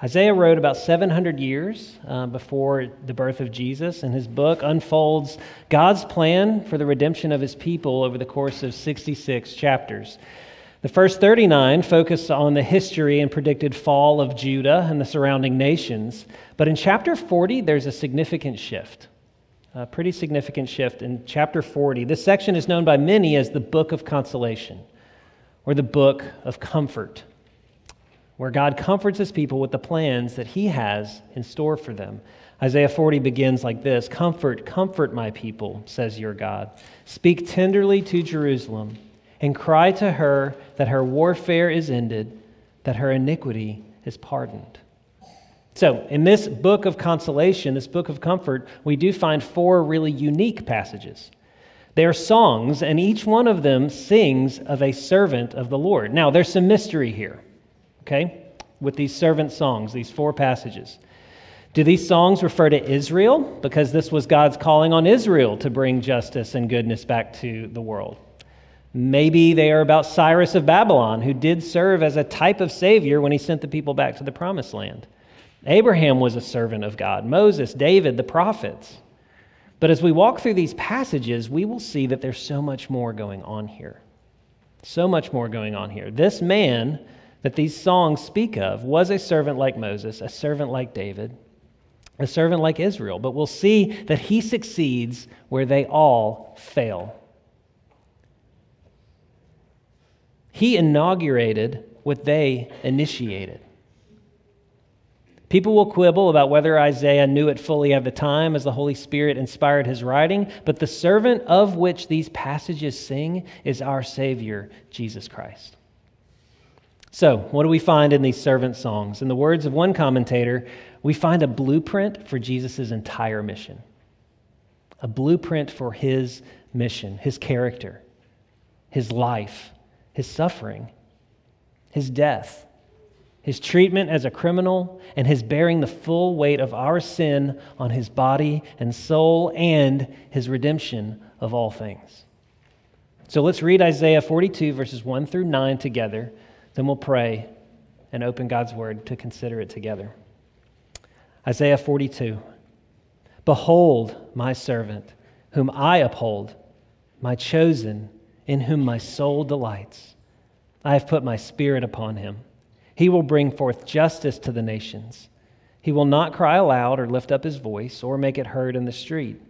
Isaiah wrote about 700 years uh, before the birth of Jesus, and his book unfolds God's plan for the redemption of his people over the course of 66 chapters. The first 39 focus on the history and predicted fall of Judah and the surrounding nations, but in chapter 40, there's a significant shift. A pretty significant shift in chapter 40. This section is known by many as the Book of Consolation or the Book of Comfort where God comforts his people with the plans that he has in store for them. Isaiah 40 begins like this Comfort, comfort my people, says your God. Speak tenderly to Jerusalem and cry to her that her warfare is ended, that her iniquity is pardoned. So, in this book of consolation, this book of comfort, we do find four really unique passages. They are songs, and each one of them sings of a servant of the Lord. Now, there's some mystery here okay, with these servant songs, these four passages. Do these songs refer to Israel? Because this was God's calling on Israel to bring justice and goodness back to the world. Maybe they are about Cyrus of Babylon, who did serve as a type of Savior when he sent the people back to the promised land. Abraham was a servant of God, Moses, David, the prophets. But as we walk through these passages, we will see that there's so much more going on here. So much more going on here. This man that these songs speak of was a servant like Moses, a servant like David, a servant like Israel. But we'll see that he succeeds where they all fail. He inaugurated what they initiated. People will quibble about whether Isaiah knew it fully at the time as the Holy Spirit inspired his writing, but the servant of which these passages sing is our Savior, Jesus Christ. So, what do we find in these servant songs? In the words of one commentator, we find a blueprint for Jesus' entire mission. A blueprint for his mission, his character, his life, his suffering, his death, his treatment as a criminal, and his bearing the full weight of our sin on his body and soul, and his redemption of all things. So let's read Isaiah 42, verses 1 through 9 together then we'll pray and open God's word to consider it together. Isaiah 42 Behold, my servant, whom I uphold, my chosen, in whom my soul delights. I have put my spirit upon him. He will bring forth justice to the nations. He will not cry aloud or lift up his voice or make it heard in the street.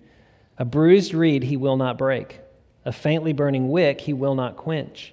A bruised reed he will not break, a faintly burning wick he will not quench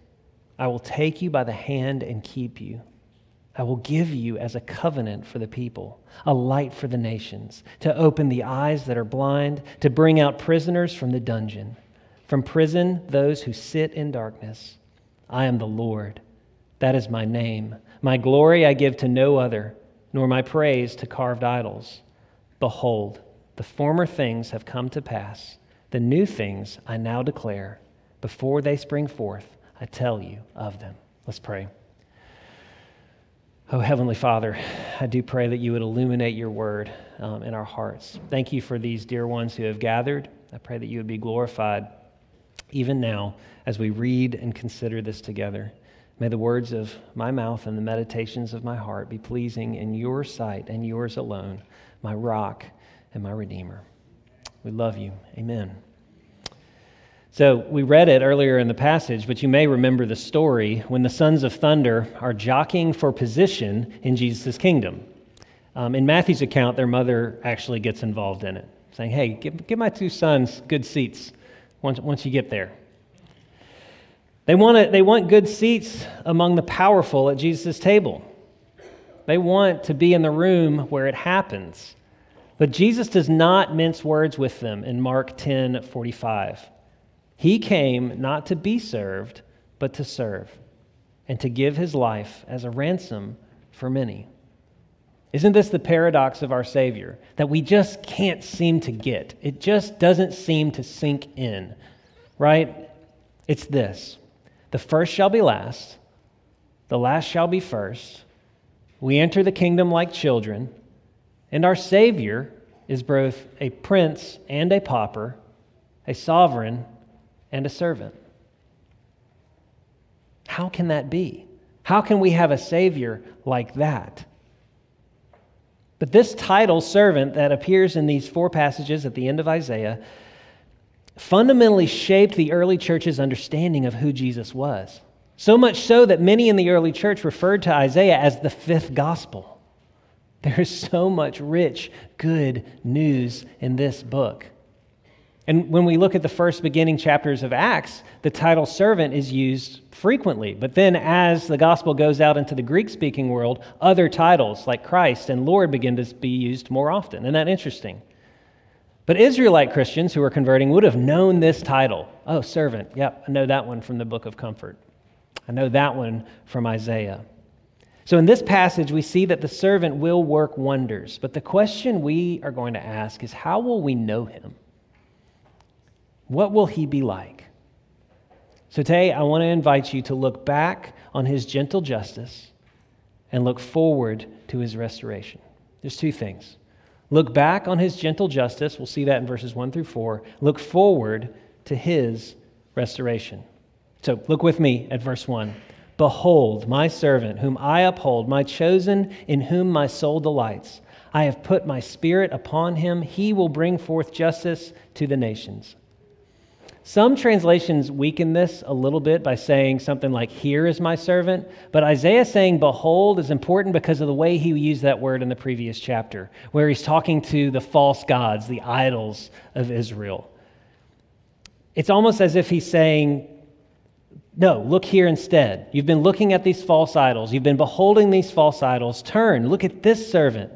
I will take you by the hand and keep you. I will give you as a covenant for the people, a light for the nations, to open the eyes that are blind, to bring out prisoners from the dungeon, from prison those who sit in darkness. I am the Lord. That is my name. My glory I give to no other, nor my praise to carved idols. Behold, the former things have come to pass. The new things I now declare. Before they spring forth, I tell you of them. Let's pray. Oh, Heavenly Father, I do pray that you would illuminate your word um, in our hearts. Thank you for these dear ones who have gathered. I pray that you would be glorified even now as we read and consider this together. May the words of my mouth and the meditations of my heart be pleasing in your sight and yours alone, my rock and my redeemer. We love you. Amen. So we read it earlier in the passage, but you may remember the story when the sons of thunder are jockeying for position in Jesus' kingdom. Um, in Matthew's account, their mother actually gets involved in it, saying, Hey, give, give my two sons good seats once, once you get there. They want, they want good seats among the powerful at Jesus' table. They want to be in the room where it happens. But Jesus does not mince words with them in Mark 10 45. He came not to be served, but to serve, and to give his life as a ransom for many. Isn't this the paradox of our Savior? That we just can't seem to get. It just doesn't seem to sink in, right? It's this the first shall be last, the last shall be first. We enter the kingdom like children, and our Savior is both a prince and a pauper, a sovereign and a servant. How can that be? How can we have a Savior like that? But this title, servant, that appears in these four passages at the end of Isaiah, fundamentally shaped the early church's understanding of who Jesus was. So much so that many in the early church referred to Isaiah as the fifth gospel. There is so much rich, good news in this book. And when we look at the first beginning chapters of Acts, the title servant is used frequently. But then, as the gospel goes out into the Greek speaking world, other titles like Christ and Lord begin to be used more often. Isn't that interesting? But Israelite Christians who are converting would have known this title. Oh, servant. Yep, I know that one from the book of comfort. I know that one from Isaiah. So, in this passage, we see that the servant will work wonders. But the question we are going to ask is how will we know him? What will he be like? So today, I want to invite you to look back on his gentle justice and look forward to his restoration. There's two things. Look back on his gentle justice. We'll see that in verses 1 through 4. Look forward to his restoration. So look with me at verse 1. Behold, my servant, whom I uphold, my chosen, in whom my soul delights. I have put my spirit upon him. He will bring forth justice to the nations. Some translations weaken this a little bit by saying something like, Here is my servant. But Isaiah saying, Behold, is important because of the way he used that word in the previous chapter, where he's talking to the false gods, the idols of Israel. It's almost as if he's saying, No, look here instead. You've been looking at these false idols, you've been beholding these false idols. Turn, look at this servant.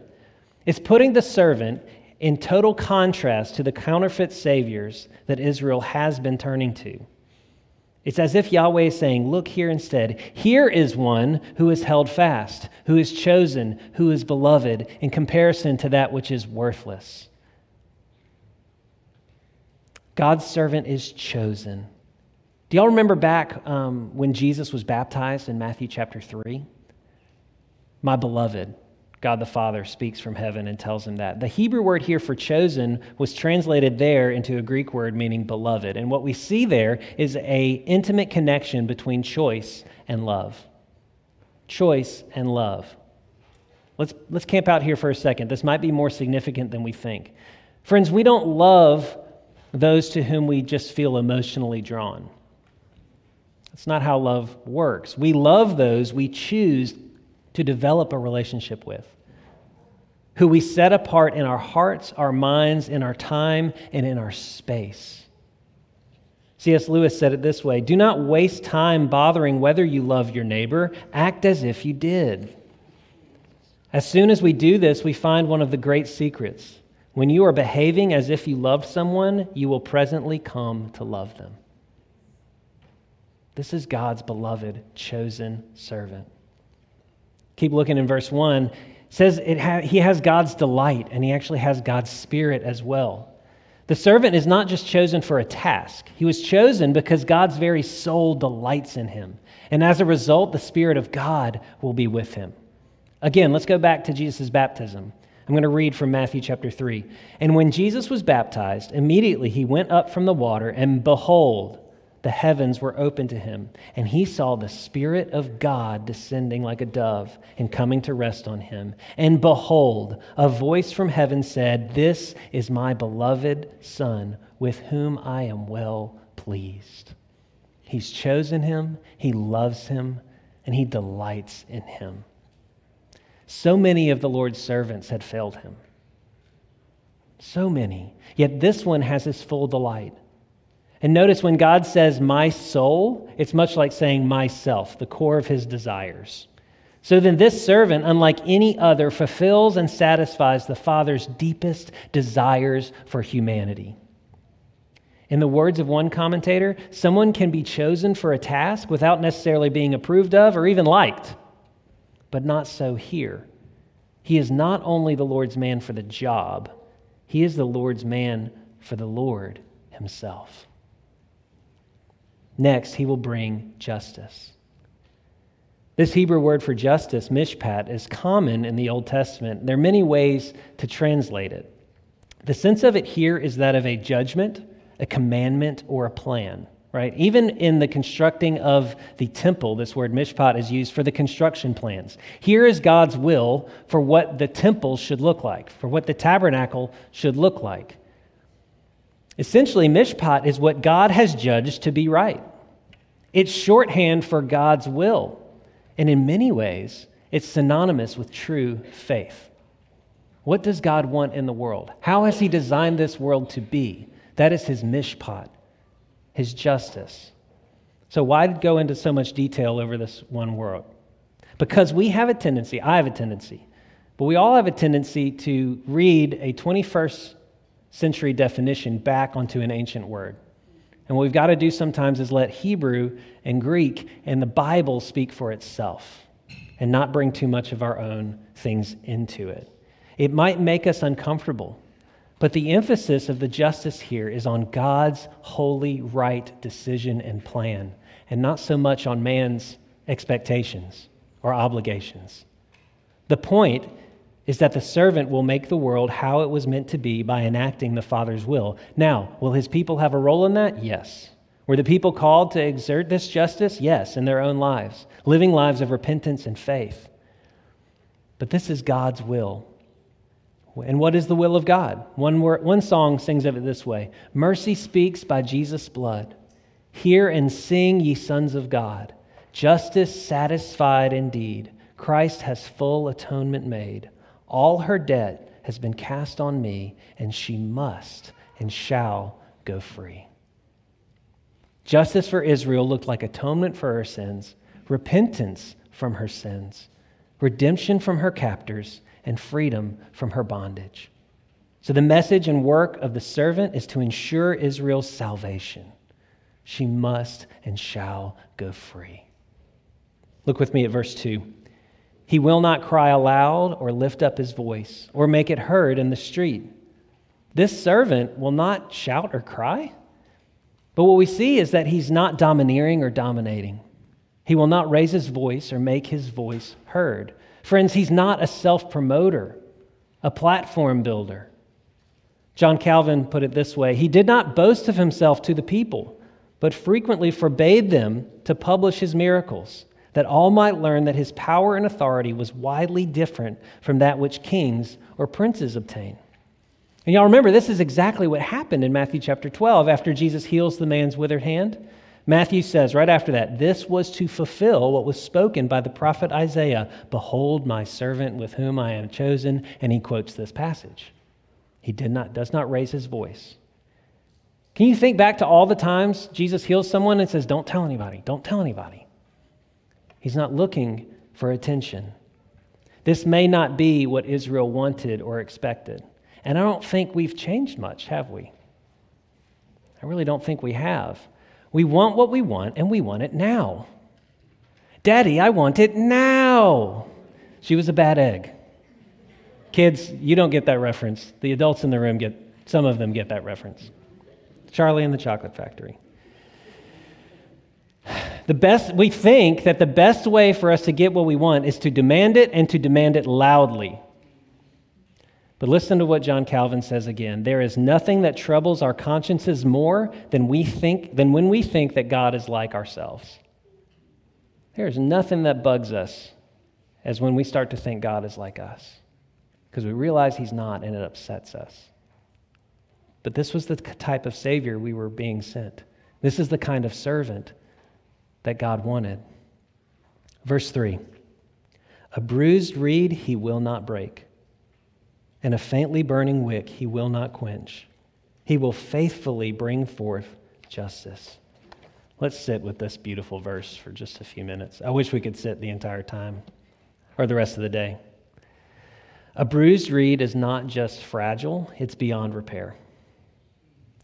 It's putting the servant in total contrast to the counterfeit saviors that Israel has been turning to. It's as if Yahweh is saying, Look here instead. Here is one who is held fast, who is chosen, who is beloved, in comparison to that which is worthless. God's servant is chosen. Do y'all remember back um, when Jesus was baptized in Matthew chapter 3? My beloved. God the Father speaks from heaven and tells him that. The Hebrew word here for chosen was translated there into a Greek word meaning beloved. And what we see there is a intimate connection between choice and love. Choice and love. Let's, let's camp out here for a second. This might be more significant than we think. Friends, we don't love those to whom we just feel emotionally drawn. That's not how love works. We love those we choose to develop a relationship with who we set apart in our hearts, our minds, in our time, and in our space. C.S. Lewis said it this way Do not waste time bothering whether you love your neighbor, act as if you did. As soon as we do this, we find one of the great secrets. When you are behaving as if you loved someone, you will presently come to love them. This is God's beloved, chosen servant. Keep looking in verse 1 says it ha- he has God's delight and he actually has God's spirit as well. The servant is not just chosen for a task, he was chosen because God's very soul delights in him. And as a result, the Spirit of God will be with him. Again, let's go back to Jesus' baptism. I'm going to read from Matthew chapter 3. And when Jesus was baptized, immediately he went up from the water, and behold, the heavens were open to him, and he saw the Spirit of God descending like a dove and coming to rest on him. And behold, a voice from heaven said, This is my beloved Son, with whom I am well pleased. He's chosen him, he loves him, and he delights in him. So many of the Lord's servants had failed him. So many. Yet this one has his full delight. And notice when God says my soul, it's much like saying myself, the core of his desires. So then, this servant, unlike any other, fulfills and satisfies the Father's deepest desires for humanity. In the words of one commentator, someone can be chosen for a task without necessarily being approved of or even liked, but not so here. He is not only the Lord's man for the job, he is the Lord's man for the Lord himself. Next, he will bring justice. This Hebrew word for justice, mishpat, is common in the Old Testament. There are many ways to translate it. The sense of it here is that of a judgment, a commandment, or a plan, right? Even in the constructing of the temple, this word mishpat is used for the construction plans. Here is God's will for what the temple should look like, for what the tabernacle should look like. Essentially, mishpat is what God has judged to be right. It's shorthand for God's will. And in many ways, it's synonymous with true faith. What does God want in the world? How has He designed this world to be? That is His mishpat, His justice. So, why go into so much detail over this one word? Because we have a tendency, I have a tendency, but we all have a tendency to read a 21st century definition back onto an ancient word. And what we've got to do sometimes is let Hebrew and Greek and the Bible speak for itself and not bring too much of our own things into it. It might make us uncomfortable, but the emphasis of the justice here is on God's holy, right decision and plan, and not so much on man's expectations or obligations. The point is that the servant will make the world how it was meant to be by enacting the Father's will. Now, will his people have a role in that? Yes. Were the people called to exert this justice? Yes, in their own lives, living lives of repentance and faith. But this is God's will. And what is the will of God? One, word, one song sings of it this way Mercy speaks by Jesus' blood. Hear and sing, ye sons of God. Justice satisfied indeed. Christ has full atonement made. All her debt has been cast on me, and she must and shall go free. Justice for Israel looked like atonement for her sins, repentance from her sins, redemption from her captors, and freedom from her bondage. So, the message and work of the servant is to ensure Israel's salvation. She must and shall go free. Look with me at verse 2. He will not cry aloud or lift up his voice or make it heard in the street. This servant will not shout or cry. But what we see is that he's not domineering or dominating. He will not raise his voice or make his voice heard. Friends, he's not a self promoter, a platform builder. John Calvin put it this way He did not boast of himself to the people, but frequently forbade them to publish his miracles that all might learn that his power and authority was widely different from that which kings or princes obtain. And y'all remember, this is exactly what happened in Matthew chapter 12 after Jesus heals the man's withered hand. Matthew says right after that, this was to fulfill what was spoken by the prophet Isaiah Behold, my servant with whom I am chosen. And he quotes this passage. He did not, does not raise his voice. Can you think back to all the times Jesus heals someone and says, Don't tell anybody, don't tell anybody? He's not looking for attention. This may not be what Israel wanted or expected. And I don't think we've changed much, have we? I really don't think we have. We want what we want, and we want it now. Daddy, I want it now. She was a bad egg. Kids, you don't get that reference. The adults in the room get, some of them get that reference. Charlie and the Chocolate Factory. The best, we think that the best way for us to get what we want is to demand it and to demand it loudly. But listen to what John Calvin says again. There is nothing that troubles our consciences more than we think than when we think that God is like ourselves. There is nothing that bugs us as when we start to think God is like us. Because we realize he's not and it upsets us. But this was the type of savior we were being sent. This is the kind of servant that God wanted. Verse 3 A bruised reed he will not break, and a faintly burning wick he will not quench. He will faithfully bring forth justice. Let's sit with this beautiful verse for just a few minutes. I wish we could sit the entire time or the rest of the day. A bruised reed is not just fragile, it's beyond repair.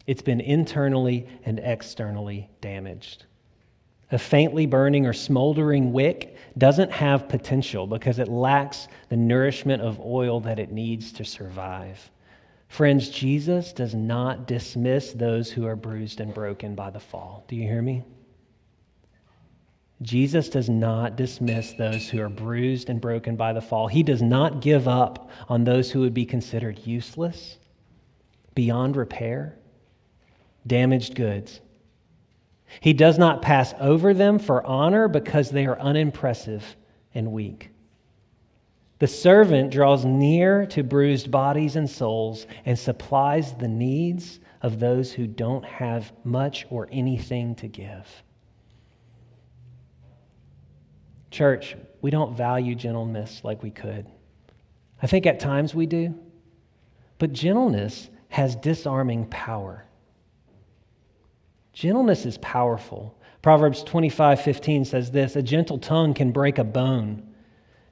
It's been internally and externally damaged. A faintly burning or smoldering wick doesn't have potential because it lacks the nourishment of oil that it needs to survive. Friends, Jesus does not dismiss those who are bruised and broken by the fall. Do you hear me? Jesus does not dismiss those who are bruised and broken by the fall. He does not give up on those who would be considered useless, beyond repair, damaged goods. He does not pass over them for honor because they are unimpressive and weak. The servant draws near to bruised bodies and souls and supplies the needs of those who don't have much or anything to give. Church, we don't value gentleness like we could. I think at times we do. But gentleness has disarming power. Gentleness is powerful. Proverbs 25 15 says this A gentle tongue can break a bone.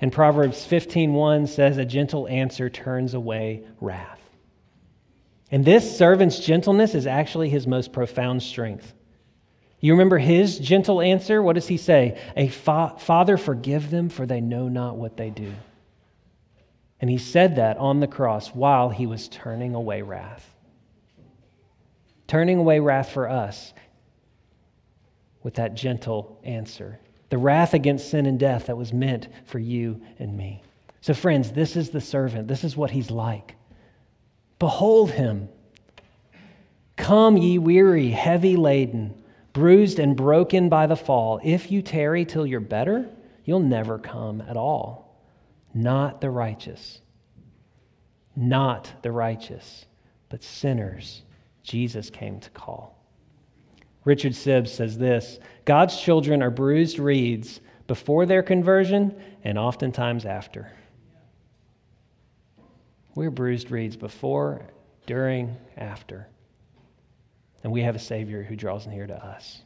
And Proverbs 15:1 says a gentle answer turns away wrath. And this servant's gentleness is actually his most profound strength. You remember his gentle answer? What does he say? A fa- father, forgive them, for they know not what they do. And he said that on the cross while he was turning away wrath. Turning away wrath for us with that gentle answer. The wrath against sin and death that was meant for you and me. So, friends, this is the servant. This is what he's like. Behold him. Come, ye weary, heavy laden bruised and broken by the fall. If you tarry till you're better, you'll never come at all. Not the righteous. Not the righteous, but sinners Jesus came to call. Richard Sibbes says this God's children are bruised reeds before their conversion and oftentimes after. We're bruised reeds before, during, after. And we have a Savior who draws near to us.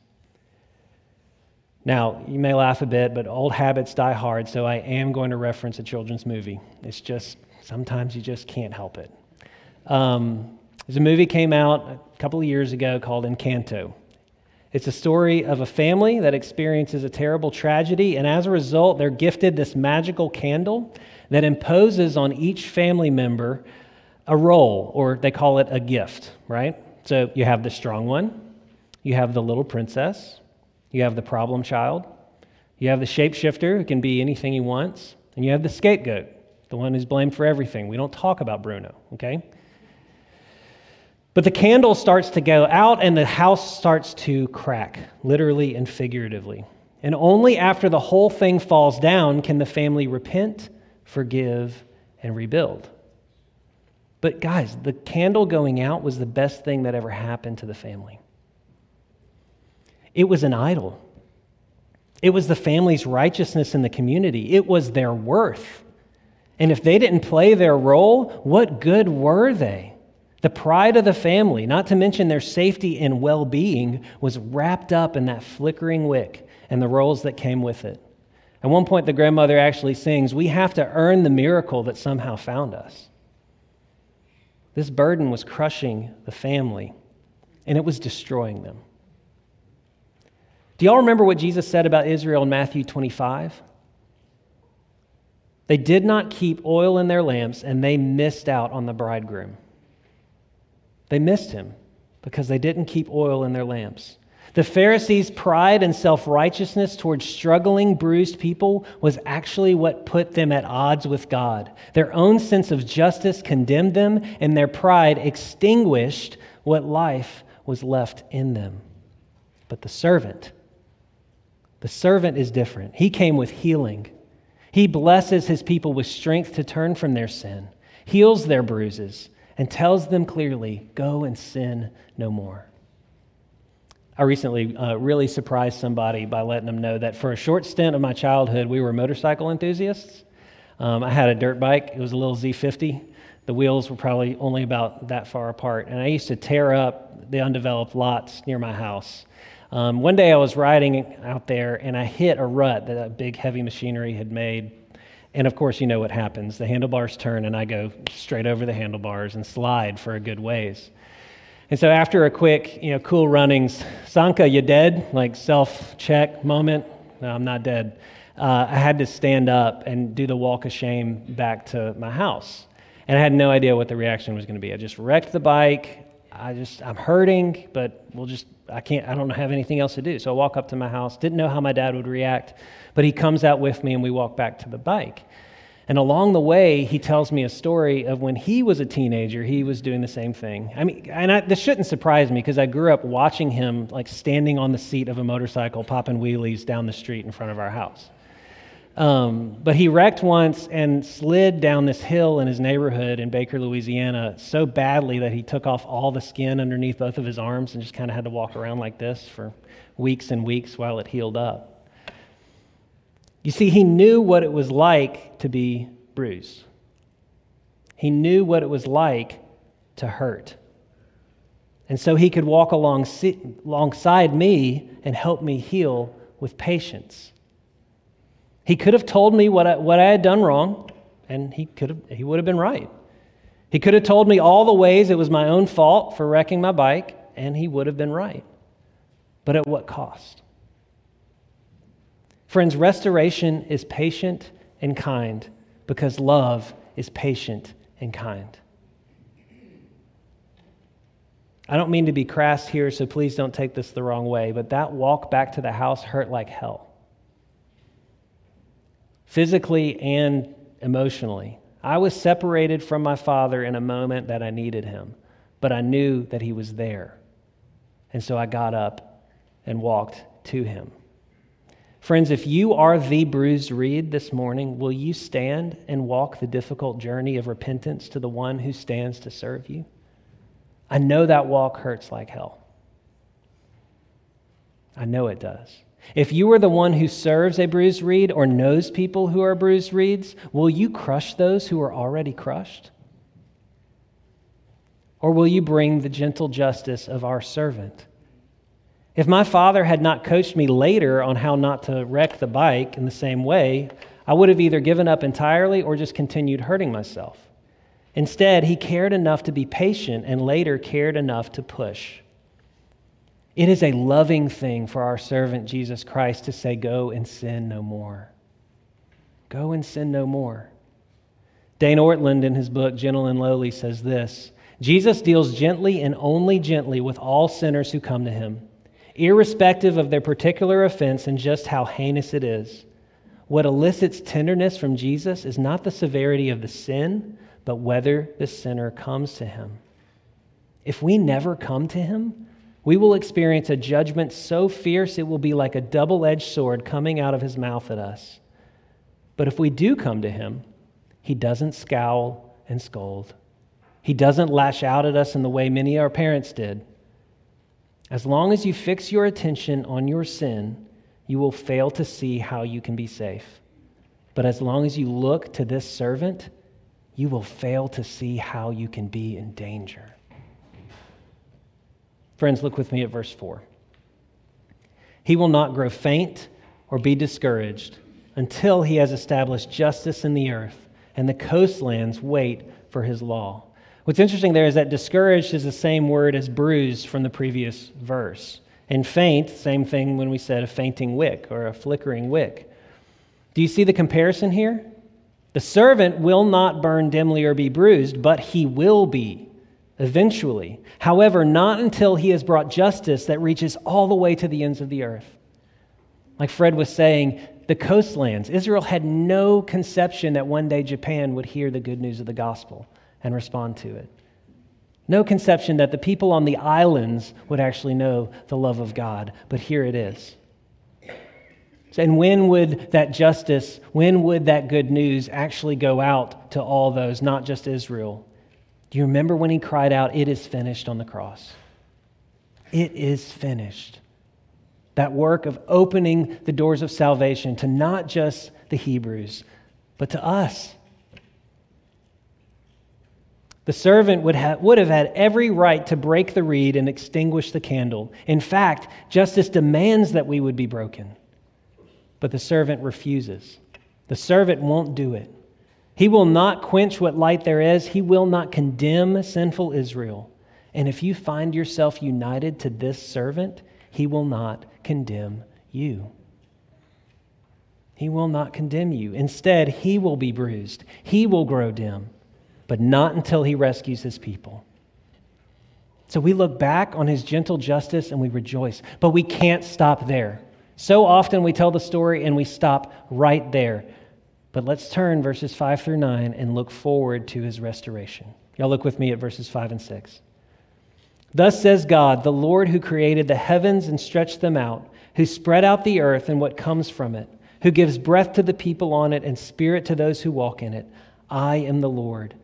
Now, you may laugh a bit, but old habits die hard, so I am going to reference a children's movie. It's just, sometimes you just can't help it. Um, there's a movie came out a couple of years ago called Encanto. It's a story of a family that experiences a terrible tragedy, and as a result, they're gifted this magical candle that imposes on each family member a role, or they call it a gift, right? So you have the strong one, you have the little princess, you have the problem child, you have the shapeshifter who can be anything he wants, and you have the scapegoat, the one who's blamed for everything. We don't talk about Bruno, okay? But the candle starts to go out and the house starts to crack, literally and figuratively. And only after the whole thing falls down can the family repent, forgive, and rebuild. But guys, the candle going out was the best thing that ever happened to the family. It was an idol. It was the family's righteousness in the community. It was their worth. And if they didn't play their role, what good were they? The pride of the family, not to mention their safety and well being, was wrapped up in that flickering wick and the roles that came with it. At one point, the grandmother actually sings, We have to earn the miracle that somehow found us. This burden was crushing the family, and it was destroying them. Do y'all remember what Jesus said about Israel in Matthew 25? They did not keep oil in their lamps, and they missed out on the bridegroom. They missed him because they didn't keep oil in their lamps. The Pharisees' pride and self righteousness towards struggling, bruised people was actually what put them at odds with God. Their own sense of justice condemned them, and their pride extinguished what life was left in them. But the servant, the servant is different. He came with healing. He blesses his people with strength to turn from their sin, heals their bruises, and tells them clearly, Go and sin no more. I recently uh, really surprised somebody by letting them know that for a short stint of my childhood, we were motorcycle enthusiasts. Um, I had a dirt bike, it was a little Z50. The wheels were probably only about that far apart, and I used to tear up the undeveloped lots near my house. Um, one day I was riding out there and I hit a rut that a big heavy machinery had made. And of course, you know what happens. The handlebars turn and I go straight over the handlebars and slide for a good ways. And so after a quick, you know, cool runnings, Sanka, you dead? Like self check moment. No, I'm not dead. Uh, I had to stand up and do the walk of shame back to my house. And I had no idea what the reaction was going to be. I just wrecked the bike. I just, I'm hurting, but we'll just, I can't, I don't have anything else to do. So I walk up to my house. Didn't know how my dad would react, but he comes out with me and we walk back to the bike. And along the way, he tells me a story of when he was a teenager, he was doing the same thing. I mean, and I, this shouldn't surprise me because I grew up watching him like standing on the seat of a motorcycle, popping wheelies down the street in front of our house. Um, but he wrecked once and slid down this hill in his neighborhood in Baker, Louisiana, so badly that he took off all the skin underneath both of his arms and just kind of had to walk around like this for weeks and weeks while it healed up. You see, he knew what it was like to be bruised. He knew what it was like to hurt. And so he could walk along, alongside me and help me heal with patience. He could have told me what I, what I had done wrong, and he, could have, he would have been right. He could have told me all the ways it was my own fault for wrecking my bike, and he would have been right. But at what cost? Friends, restoration is patient and kind because love is patient and kind. I don't mean to be crass here, so please don't take this the wrong way, but that walk back to the house hurt like hell. Physically and emotionally. I was separated from my father in a moment that I needed him, but I knew that he was there. And so I got up and walked to him. Friends, if you are the bruised reed this morning, will you stand and walk the difficult journey of repentance to the one who stands to serve you? I know that walk hurts like hell. I know it does. If you are the one who serves a bruised reed or knows people who are bruised reeds, will you crush those who are already crushed? Or will you bring the gentle justice of our servant? If my father had not coached me later on how not to wreck the bike in the same way, I would have either given up entirely or just continued hurting myself. Instead, he cared enough to be patient and later cared enough to push. It is a loving thing for our servant Jesus Christ to say, Go and sin no more. Go and sin no more. Dane Ortlund, in his book Gentle and Lowly, says this Jesus deals gently and only gently with all sinners who come to him irrespective of their particular offense and just how heinous it is. What elicits tenderness from Jesus is not the severity of the sin, but whether the sinner comes to him. If we never come to him, we will experience a judgment so fierce it will be like a double edged sword coming out of his mouth at us. But if we do come to him, he doesn't scowl and scold. He doesn't lash out at us in the way many of our parents did. As long as you fix your attention on your sin, you will fail to see how you can be safe. But as long as you look to this servant, you will fail to see how you can be in danger. Friends, look with me at verse 4. He will not grow faint or be discouraged until he has established justice in the earth, and the coastlands wait for his law. What's interesting there is that discouraged is the same word as bruised from the previous verse. And faint, same thing when we said a fainting wick or a flickering wick. Do you see the comparison here? The servant will not burn dimly or be bruised, but he will be eventually. However, not until he has brought justice that reaches all the way to the ends of the earth. Like Fred was saying, the coastlands, Israel had no conception that one day Japan would hear the good news of the gospel and respond to it. No conception that the people on the islands would actually know the love of God, but here it is. And when would that justice, when would that good news actually go out to all those, not just Israel? Do you remember when he cried out, It is finished on the cross? It is finished. That work of opening the doors of salvation to not just the Hebrews, but to us the servant would have, would have had every right to break the reed and extinguish the candle. In fact, justice demands that we would be broken. But the servant refuses. The servant won't do it. He will not quench what light there is, he will not condemn sinful Israel. And if you find yourself united to this servant, he will not condemn you. He will not condemn you. Instead, he will be bruised, he will grow dim, but not until he rescues his people. So we look back on his gentle justice and we rejoice, but we can't stop there. So often we tell the story and we stop right there. But let's turn verses 5 through 9 and look forward to his restoration. Y'all look with me at verses 5 and 6. Thus says God, the Lord who created the heavens and stretched them out, who spread out the earth and what comes from it, who gives breath to the people on it and spirit to those who walk in it. I am the Lord.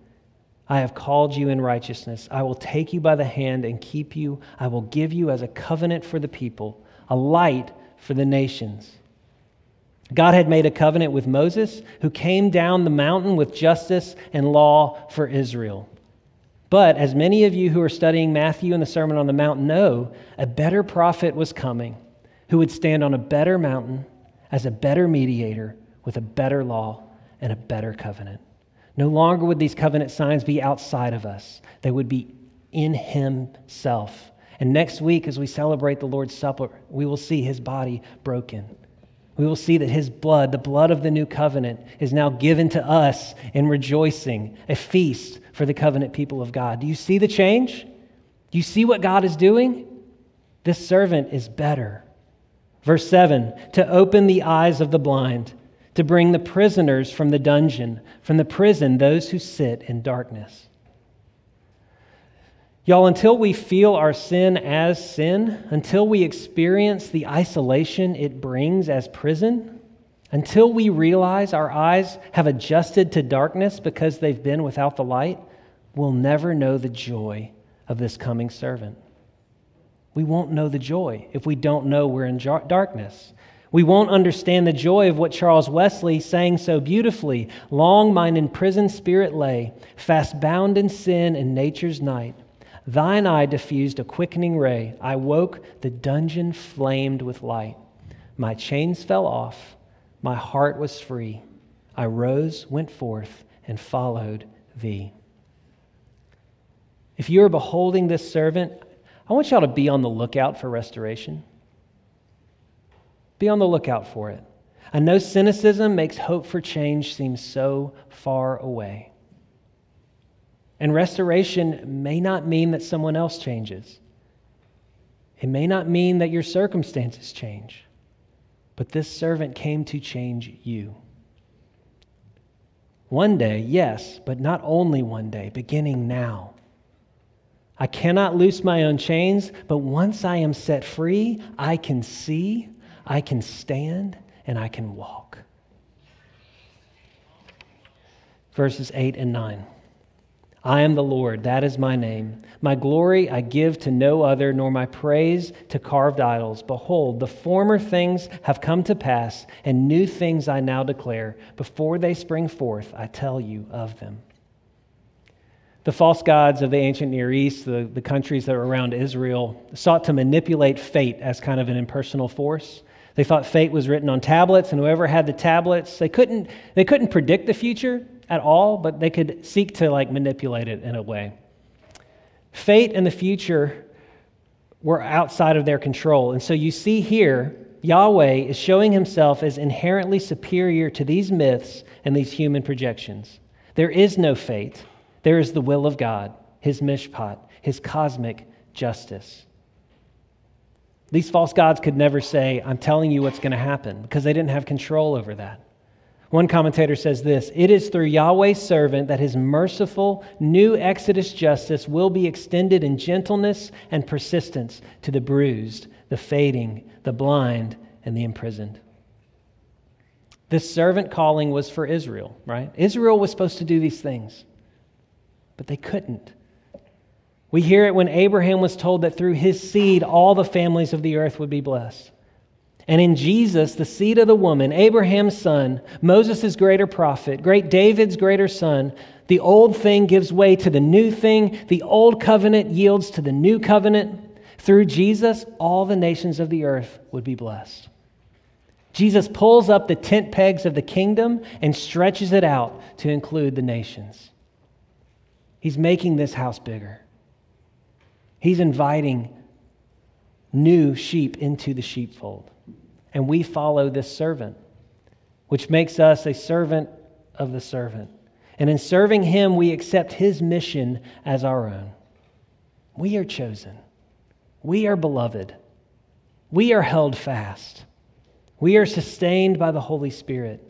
I have called you in righteousness. I will take you by the hand and keep you. I will give you as a covenant for the people, a light for the nations. God had made a covenant with Moses, who came down the mountain with justice and law for Israel. But as many of you who are studying Matthew and the Sermon on the Mount know, a better prophet was coming who would stand on a better mountain as a better mediator with a better law and a better covenant. No longer would these covenant signs be outside of us, they would be in Himself. And next week, as we celebrate the Lord's Supper, we will see His body broken. We will see that His blood, the blood of the new covenant, is now given to us in rejoicing, a feast for the covenant people of God. Do you see the change? Do you see what God is doing? This servant is better. Verse 7 to open the eyes of the blind, to bring the prisoners from the dungeon, from the prison, those who sit in darkness. Y'all, until we feel our sin as sin, until we experience the isolation it brings as prison, until we realize our eyes have adjusted to darkness because they've been without the light, we'll never know the joy of this coming servant. We won't know the joy if we don't know we're in darkness. We won't understand the joy of what Charles Wesley sang so beautifully. Long mine imprisoned spirit lay, fast bound in sin and nature's night. Thine eye diffused a quickening ray. I woke, the dungeon flamed with light. My chains fell off, my heart was free. I rose, went forth, and followed thee. If you are beholding this servant, I want y'all to be on the lookout for restoration. Be on the lookout for it. I know cynicism makes hope for change seem so far away. And restoration may not mean that someone else changes. It may not mean that your circumstances change. But this servant came to change you. One day, yes, but not only one day, beginning now. I cannot loose my own chains, but once I am set free, I can see, I can stand, and I can walk. Verses 8 and 9. I am the Lord, that is my name. My glory I give to no other, nor my praise to carved idols. Behold, the former things have come to pass, and new things I now declare. Before they spring forth, I tell you of them. The false gods of the ancient Near East, the, the countries that were around Israel, sought to manipulate fate as kind of an impersonal force. They thought fate was written on tablets, and whoever had the tablets, they couldn't, they couldn't predict the future at all, but they could seek to like manipulate it in a way. Fate and the future were outside of their control. And so you see here, Yahweh is showing himself as inherently superior to these myths and these human projections. There is no fate. There is the will of God, his mishpat, his cosmic justice. These false gods could never say, I'm telling you what's going to happen, because they didn't have control over that. One commentator says this It is through Yahweh's servant that his merciful new Exodus justice will be extended in gentleness and persistence to the bruised, the fading, the blind, and the imprisoned. This servant calling was for Israel, right? Israel was supposed to do these things but they couldn't. We hear it when Abraham was told that through his seed all the families of the earth would be blessed. And in Jesus, the seed of the woman, Abraham's son, Moses' greater prophet, great David's greater son, the old thing gives way to the new thing. The old covenant yields to the new covenant. Through Jesus, all the nations of the earth would be blessed. Jesus pulls up the tent pegs of the kingdom and stretches it out to include the nations. He's making this house bigger. He's inviting new sheep into the sheepfold. And we follow this servant, which makes us a servant of the servant. And in serving him, we accept his mission as our own. We are chosen. We are beloved. We are held fast. We are sustained by the Holy Spirit.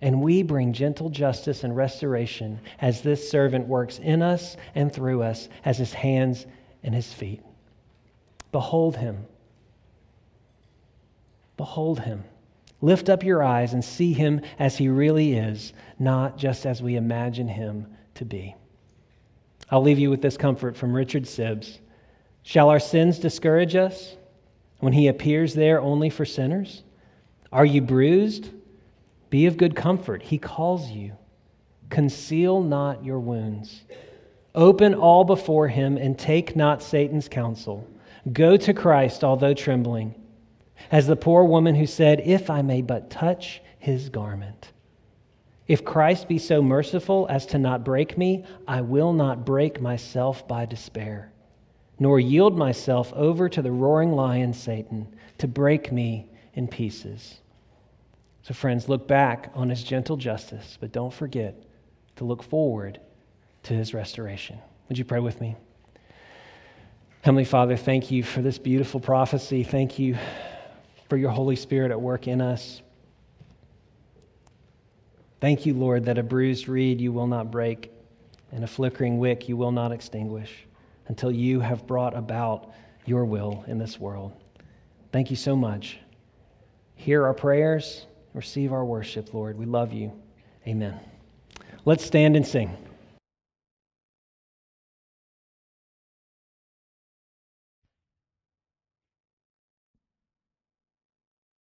And we bring gentle justice and restoration as this servant works in us and through us as his hands and his feet. Behold him. Behold him. Lift up your eyes and see him as he really is, not just as we imagine him to be. I'll leave you with this comfort from Richard Sibbes Shall our sins discourage us when he appears there only for sinners? Are you bruised? Be of good comfort. He calls you. Conceal not your wounds. Open all before him and take not Satan's counsel. Go to Christ, although trembling as the poor woman who said, If I may but touch his garment. If Christ be so merciful as to not break me, I will not break myself by despair, nor yield myself over to the roaring lion, Satan, to break me in pieces. So, friends, look back on his gentle justice, but don't forget to look forward to his restoration. Would you pray with me? Heavenly Father, thank you for this beautiful prophecy. Thank you for your Holy Spirit at work in us. Thank you, Lord, that a bruised reed you will not break, and a flickering wick you will not extinguish until you have brought about your will in this world. Thank you so much. Hear our prayers, receive our worship, Lord. We love you. Amen. Let's stand and sing.